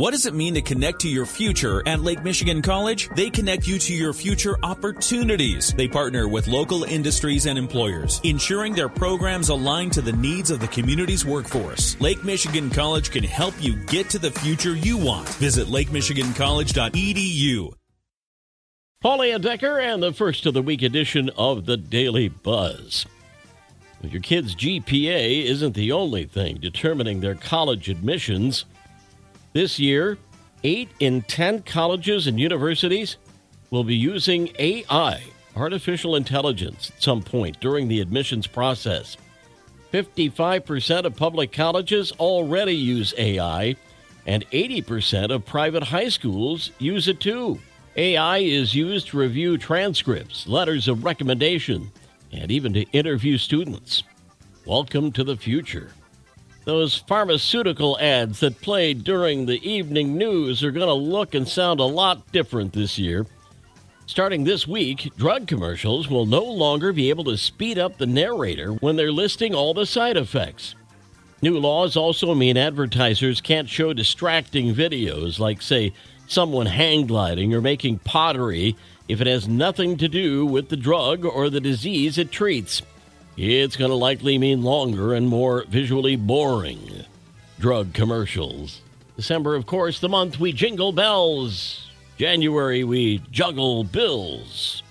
What does it mean to connect to your future at Lake Michigan College? They connect you to your future opportunities. They partner with local industries and employers, ensuring their programs align to the needs of the community's workforce. Lake Michigan College can help you get to the future you want. Visit lakemichigancollege.edu. Paul Layendecker and the first of the week edition of the Daily Buzz. Your kid's GPA isn't the only thing determining their college admissions. This year, 8 in 10 colleges and universities will be using AI, artificial intelligence, at some point during the admissions process. 55% of public colleges already use AI, and 80% of private high schools use it too. AI is used to review transcripts, letters of recommendation, and even to interview students. Welcome to the future. Those pharmaceutical ads that played during the evening news are going to look and sound a lot different this year. Starting this week, drug commercials will no longer be able to speed up the narrator when they're listing all the side effects. New laws also mean advertisers can't show distracting videos like, say, someone hang gliding or making pottery if it has nothing to do with the drug or the disease it treats. It's going to likely mean longer and more visually boring drug commercials. December, of course, the month we jingle bells. January, we juggle bills.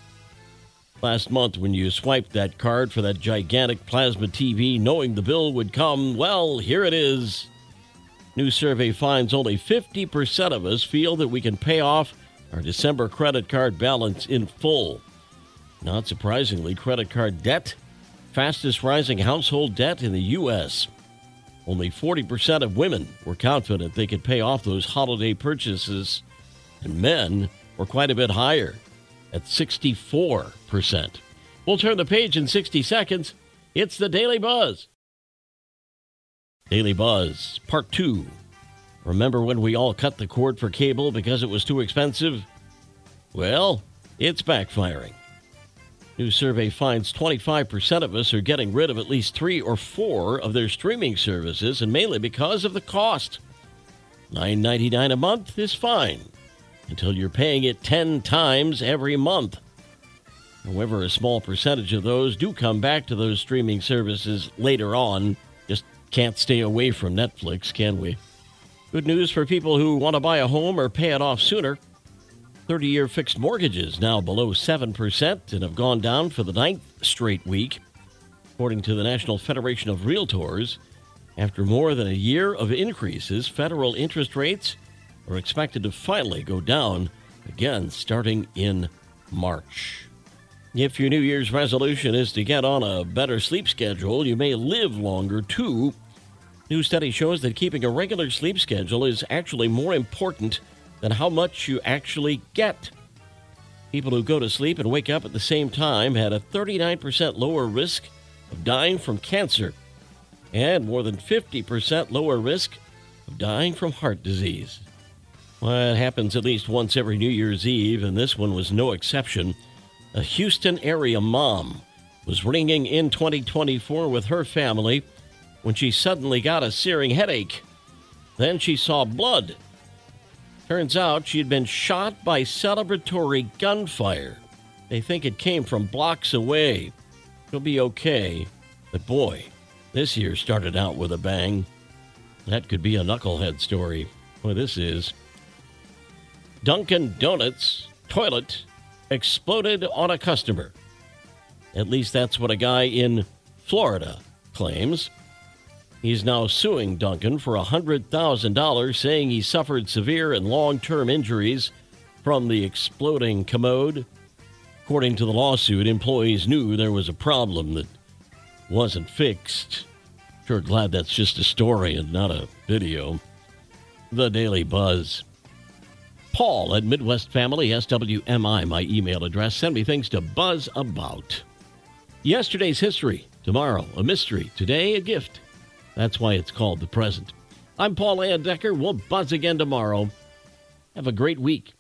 Last month, when you swiped that card for that gigantic plasma TV, knowing the bill would come, well, here it is. New survey finds only 50% of us feel that we can pay off our December credit card balance in full. Not surprisingly, credit card debt, fastest rising household debt in the U.S. Only 40% of women were confident they could pay off those holiday purchases, and men were quite a bit higher at 64%. We'll turn the page in 60 seconds. It's the Daily Buzz. Daily Buzz, Part 2. Remember when we all cut the cord for cable because it was too expensive? Well, it's backfiring. New survey finds 25% of us are getting rid of at least three or four of their streaming services, and mainly because of the cost. $9.99 a month is fine until you're paying it 10 times every month. However, a small percentage of those do come back to those streaming services later on Just can't stay away from Netflix, can we? Good news for people who want to buy a home or pay it off sooner. 30 year fixed mortgages now below 7% and have gone down for the ninth straight week, according to the National Federation of Realtors. After more than a year of increases, federal interest rates are expected to finally go down again starting in March. If your New Year's resolution is to get on a better sleep schedule, you may live longer too. New study shows that keeping a regular sleep schedule is actually more important than how much you actually get. People who go to sleep and wake up at the same time had a 39% lower risk of dying from cancer and more than 50% lower risk of dying from heart disease. Well, it happens at least once every New Year's Eve, and this one was no exception. A Houston area mom was ringing in 2024 with her family when she suddenly got a searing headache. Then she saw blood. Turns out she had been shot by celebratory gunfire. They think it came from blocks away. She'll be okay. But boy, this year started out with a bang. That could be a knucklehead story. Well, this is. Dunkin' Donuts toilet exploded on a customer. At least that's what a guy in Florida claims. He's now suing Dunkin' for $100,000, saying he suffered severe and long term injuries from the exploding commode. According to the lawsuit, employees knew there was a problem that wasn't fixed. Sure glad that's just a story and not a video. The Daily Buzz. Paul at Midwest Family SWMI, my email address. Send me things to buzz about. Yesterday's history, tomorrow a mystery, today a gift. That's why it's called the present. I'm Paul Layendecker. We'll buzz again tomorrow. Have a great week.